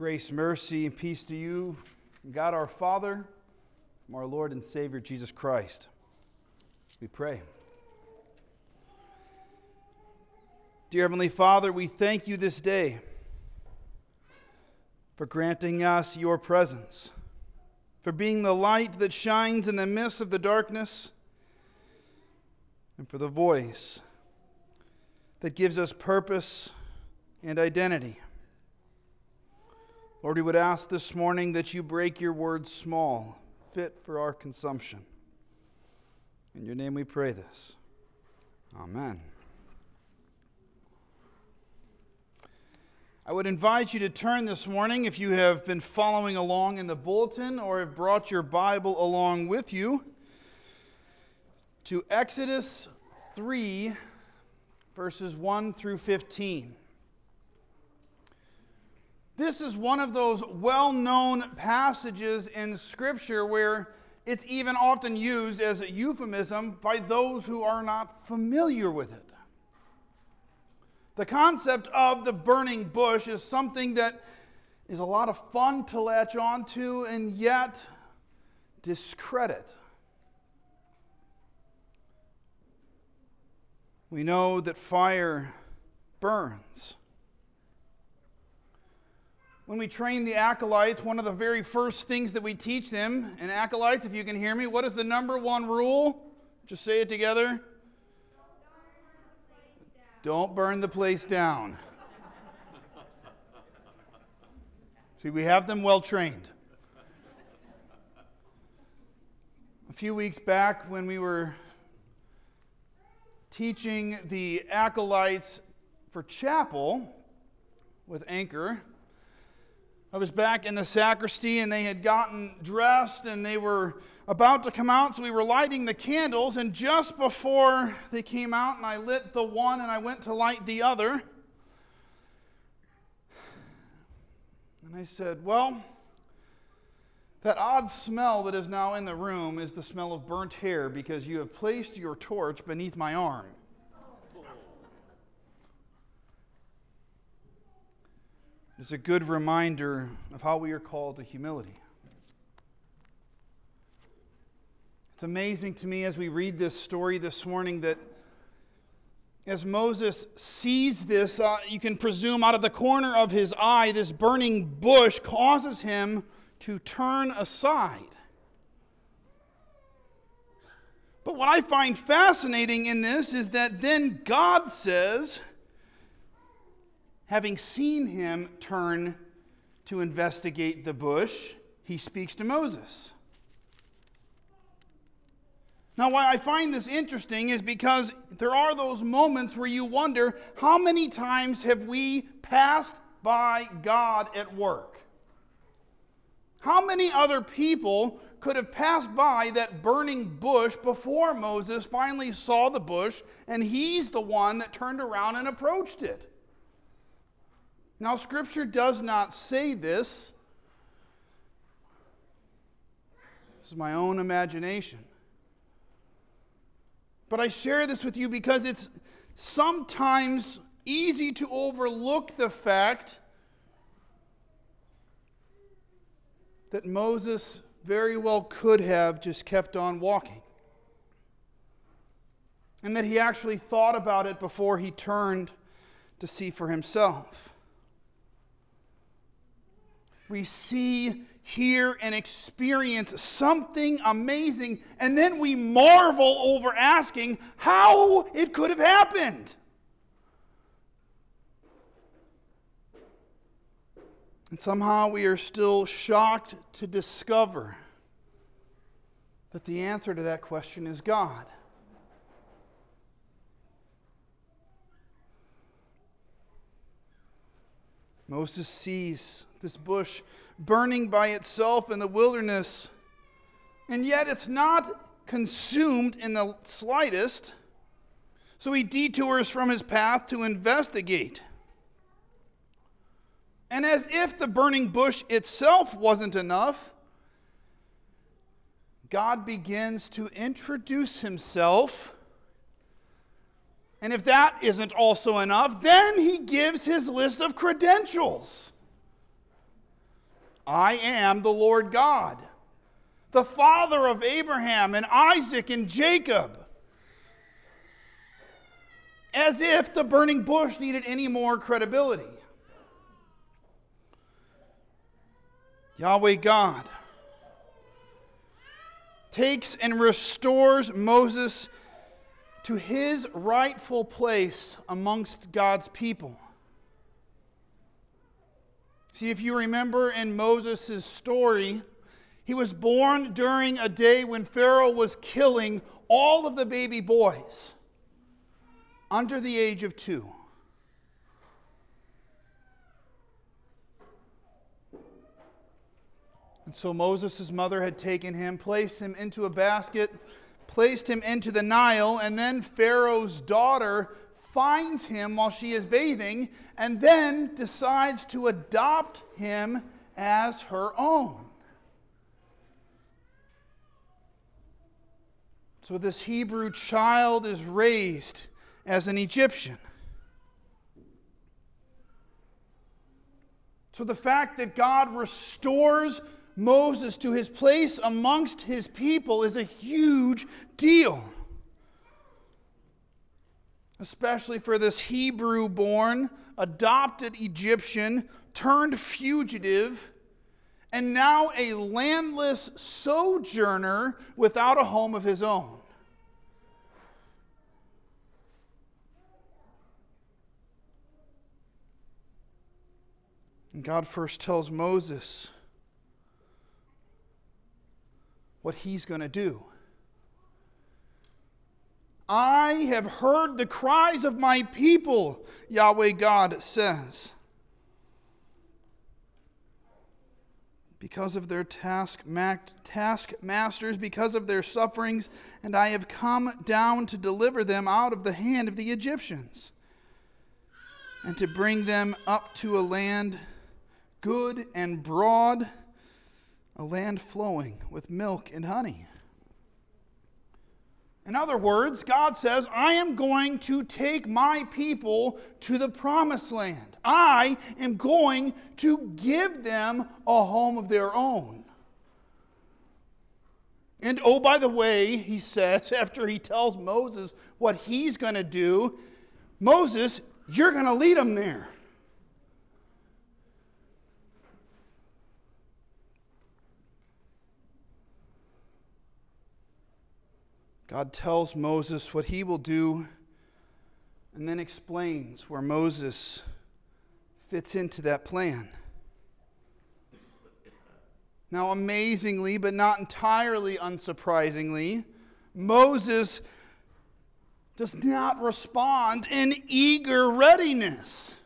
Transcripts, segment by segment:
Grace, mercy, and peace to you, God our Father, from our Lord and Savior Jesus Christ. We pray. Dear Heavenly Father, we thank you this day for granting us your presence, for being the light that shines in the midst of the darkness, and for the voice that gives us purpose and identity. Lord, we would ask this morning that you break your words small, fit for our consumption. In your name we pray this. Amen. I would invite you to turn this morning, if you have been following along in the bulletin or have brought your Bible along with you, to Exodus 3, verses 1 through 15. This is one of those well known passages in Scripture where it's even often used as a euphemism by those who are not familiar with it. The concept of the burning bush is something that is a lot of fun to latch onto and yet discredit. We know that fire burns. When we train the acolytes, one of the very first things that we teach them, and acolytes, if you can hear me, what is the number one rule? Just say it together. Don't burn the place down. See, we have them well trained. A few weeks back, when we were teaching the acolytes for chapel with Anchor, I was back in the sacristy and they had gotten dressed and they were about to come out. So we were lighting the candles. And just before they came out, and I lit the one and I went to light the other. And I said, Well, that odd smell that is now in the room is the smell of burnt hair because you have placed your torch beneath my arm. It's a good reminder of how we are called to humility. It's amazing to me as we read this story this morning that as Moses sees this, uh, you can presume out of the corner of his eye, this burning bush causes him to turn aside. But what I find fascinating in this is that then God says, having seen him turn to investigate the bush, he speaks to Moses. Now, why I find this interesting is because there are those moments where you wonder how many times have we passed by God at work? How many other people could have passed by that burning bush before Moses finally saw the bush and he's the one that turned around and approached it? Now, Scripture does not say this. This is my own imagination. But I share this with you because it's sometimes easy to overlook the fact that Moses very well could have just kept on walking. And that he actually thought about it before he turned to see for himself we see, hear, and experience something amazing, and then we marvel over asking how it could have happened. And somehow we are still shocked to discover that the answer to that question is God. Moses sees this bush burning by itself in the wilderness, and yet it's not consumed in the slightest. So he detours from his path to investigate. And as if the burning bush itself wasn't enough, God begins to introduce himself and if that isn't also enough, then he gives his list of credentials. I am the Lord God, the father of Abraham and Isaac and Jacob. As if the burning bush needed any more credibility. Yahweh God takes and restores Moses to his rightful place amongst God's people. See, if you remember in Moses' story, he was born during a day when Pharaoh was killing all of the baby boys under the age of two. And so Moses' mother had taken him, placed him into a basket, placed him into the Nile, and then Pharaoh's daughter finds him while she is bathing and then decides to adopt him as her own. So this Hebrew child is raised as an Egyptian. So the fact that God restores Moses to his place amongst his people is a huge deal. Especially for this Hebrew born, adopted Egyptian, turned fugitive, and now a landless sojourner without a home of his own. And God first tells Moses, what he's going to do. I have heard the cries of my people, Yahweh God says. Because of their task, taskmasters, because of their sufferings, and I have come down to deliver them out of the hand of the Egyptians, and to bring them up to a land good and broad a land flowing with milk and honey. In other words, God says, I am going to take my people to the promised land. I am going to give them a home of their own. And oh, by the way, he says, after he tells Moses what he's going to do, Moses, you're going to lead them there. God tells Moses what he will do and then explains where Moses fits into that plan. Now, amazingly, but not entirely unsurprisingly, Moses does not respond in eager readiness.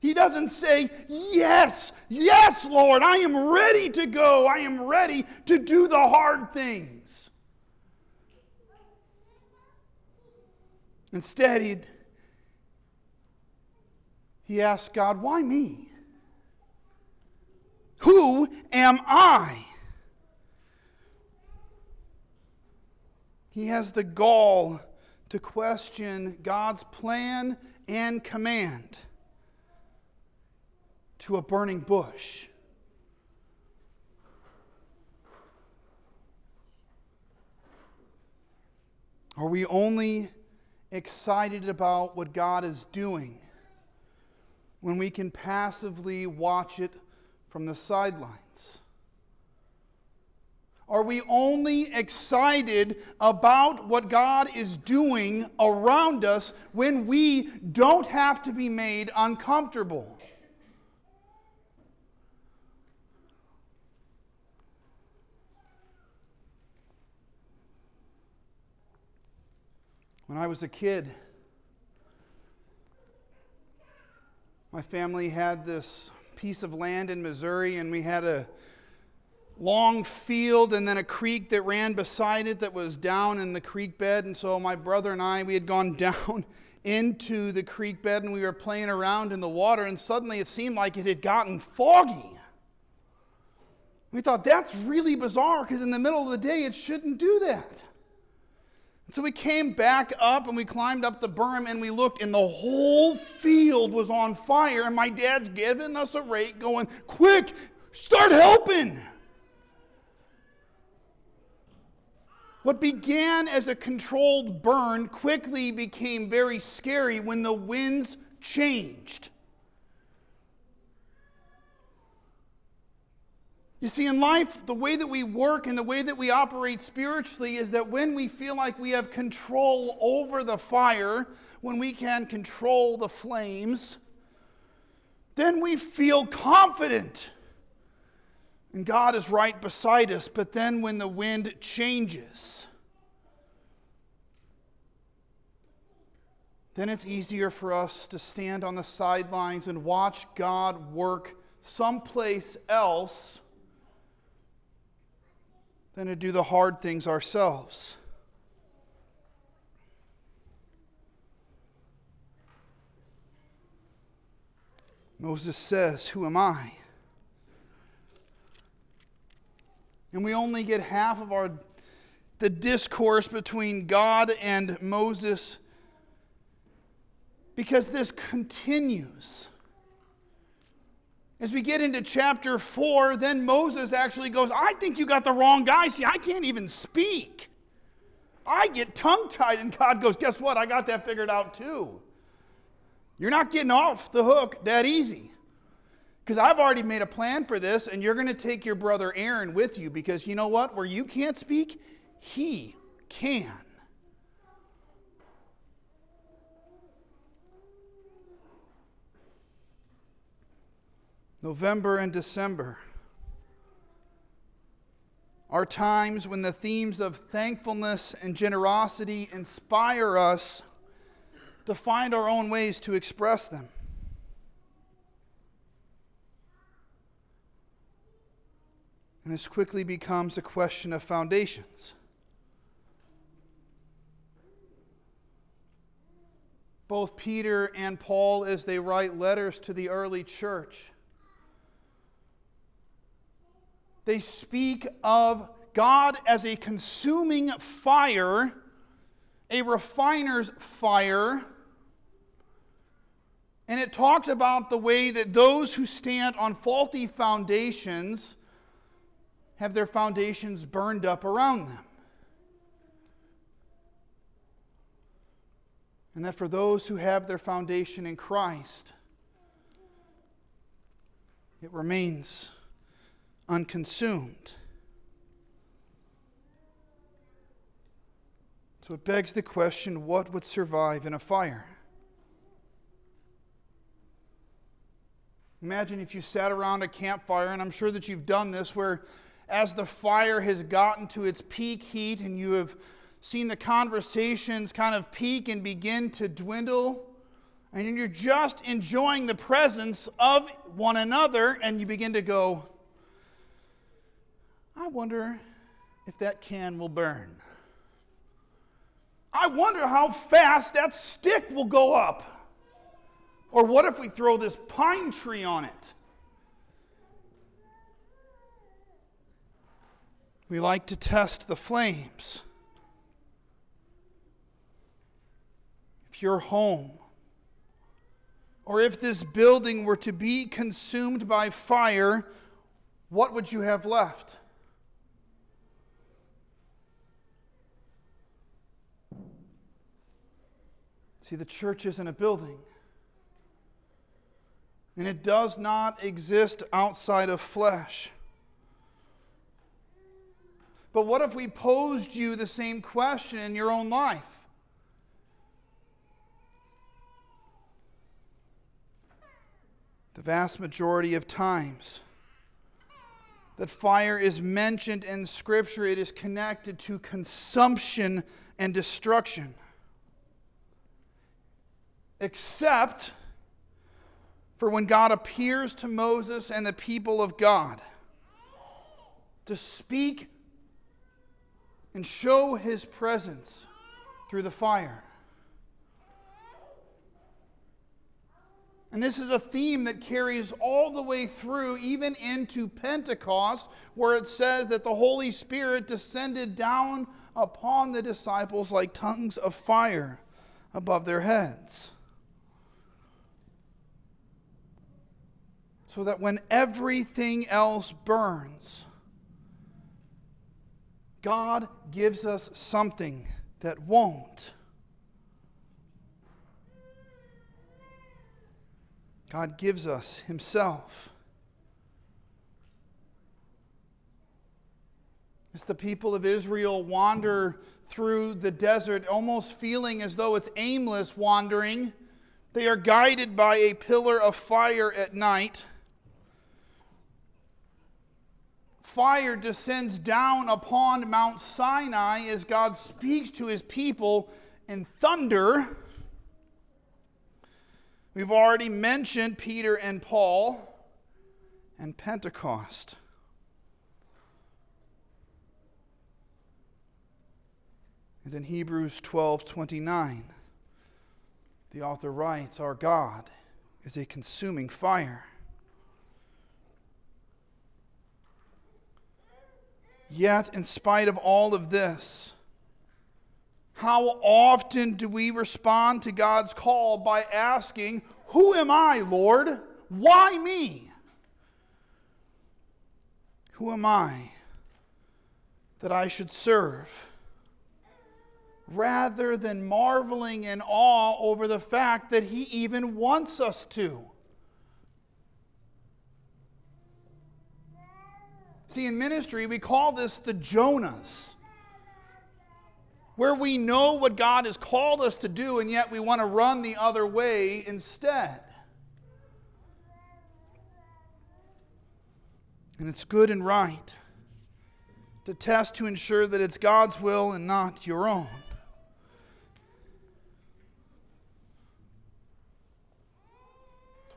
He doesn't say, Yes, yes, Lord, I am ready to go. I am ready to do the hard things. Instead, he, he asks God, Why me? Who am I? He has the gall to question God's plan and command to a burning bush. Are we only excited about what God is doing when we can passively watch it from the sidelines? Are we only excited about what God is doing around us when we don't have to be made uncomfortable? When I was a kid, my family had this piece of land in Missouri, and we had a long field and then a creek that ran beside it that was down in the creek bed. And so my brother and I, we had gone down into the creek bed and we were playing around in the water, and suddenly it seemed like it had gotten foggy. We thought that's really bizarre because in the middle of the day it shouldn't do that. So we came back up and we climbed up the berm and we looked, and the whole field field was on fire, and my dad's giving us a rake, going, Quick, start helping. What began as a controlled burn quickly became very scary when the winds changed. You see, in life, the way that we work and the way that we operate spiritually is that when we feel like we have control over the fire, when we can control the flames, then we feel confident. And God is right beside us. But then when the wind changes, then it's easier for us to stand on the sidelines and watch God work someplace else than to do the hard things ourselves. Moses says, Who am I? And we only get half of our the discourse between God and Moses because this continues. As we get into chapter 4, then Moses actually goes, I think you got the wrong guy. See, I can't even speak. I get tongue tied, and God goes, Guess what? I got that figured out too. You're not getting off the hook that easy. Because I've already made a plan for this, and you're going to take your brother Aaron with you because you know what? Where you can't speak, he can. November and December are times when the themes of thankfulness and generosity inspire us to find our own ways to express them. And this quickly becomes a question of foundations. Both Peter and Paul, as they write letters to the early church, they speak of God as a consuming fire, a refiner's fire. And it talks about the way that those who stand on faulty foundations have their foundations burned up around them. And that for those who have their foundation in Christ, it remains unconsumed. So it begs the question what would survive in a fire? Imagine if you sat around a campfire, and I'm sure that you've done this, where as the fire has gotten to its peak heat and you have seen the conversations kind of peak and begin to dwindle, and you're just enjoying the presence of one another, and you begin to go, I wonder if that can will burn. I wonder how fast that stick will go up. Or what if we throw this pine tree on it? We like to test the flames. If your home or if this building were to be consumed by fire, what would you have left? See, the church isn't a building. And it does not exist outside of flesh. But what if we posed you the same question in your own life? The vast majority of times that fire is mentioned in Scripture, it is connected to consumption and destruction except for when God appears to Moses and the people of God to speak and show his presence through the fire. And this is a theme that carries all the way through, even into Pentecost, where it says that the Holy Spirit descended down upon the disciples like tongues of fire above their heads. So that when everything else burns, God gives us something that won't. God gives us Himself. As the people of Israel wander through the desert, almost feeling as though it's aimless wandering, they are guided by a pillar of fire at night. Fire descends down upon Mount Sinai as God speaks to his people in thunder. We've already mentioned Peter and Paul and Pentecost. And in Hebrews 12 29, the author writes, Our God is a consuming fire. Yet, in spite of all of this, how often do we respond to God's call by asking, Who am I, Lord? Why me? Who am I that I should serve? rather than marveling in awe over the fact that He even wants us to. See, in ministry, we call this the Jonas, where we know what God has called us to do, and yet we want to run the other way instead. And it's good and right to test to ensure that it's God's will and not your own.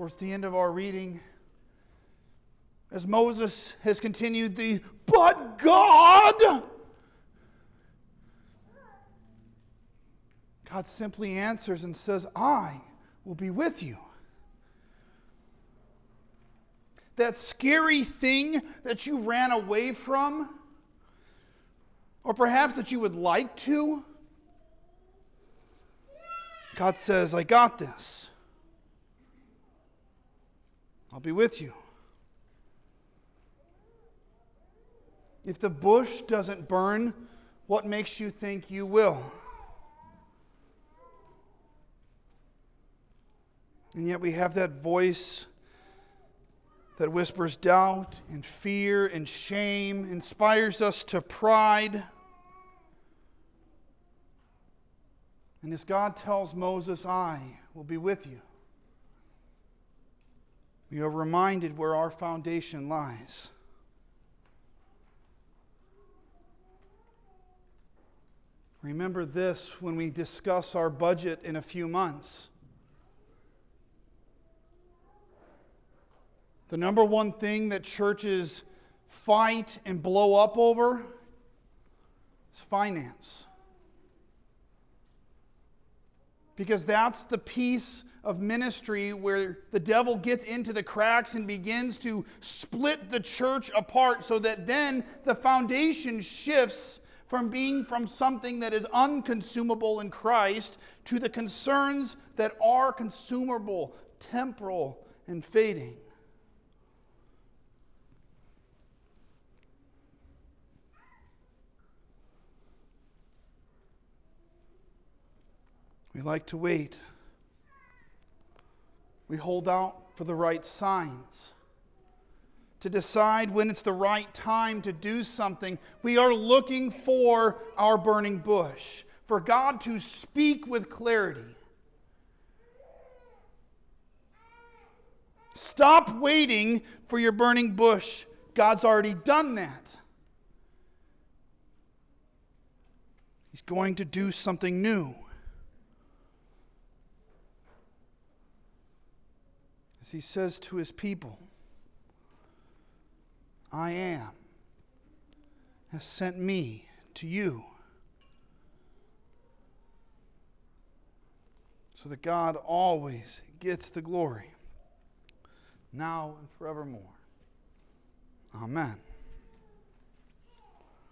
towards the end of our reading, as Moses has continued the, but God, God simply answers and says, I will be with you. That scary thing that you ran away from, or perhaps that you would like to, God says, I got this. I'll be with you. If the bush doesn't burn, what makes you think you will? And yet we have that voice that whispers doubt and fear and shame, inspires us to pride. And as God tells Moses, I will be with you we are reminded where our foundation lies. Remember this when we discuss our budget in a few months. The number one thing that churches fight and blow up over is finance. Because that's the piece of ministry where the devil gets into the cracks and begins to split the church apart so that then the foundation shifts from being from something that is unconsumable in Christ to the concerns that are consumable, temporal, and fading. We like to wait we hold out for the right signs. To decide when it's the right time to do something, we are looking for our burning bush, for God to speak with clarity. Stop waiting for your burning bush. God's already done that. He's going to do something new. As he says to his people, I am, has sent me to you. So that God always gets the glory, now and forevermore. Amen.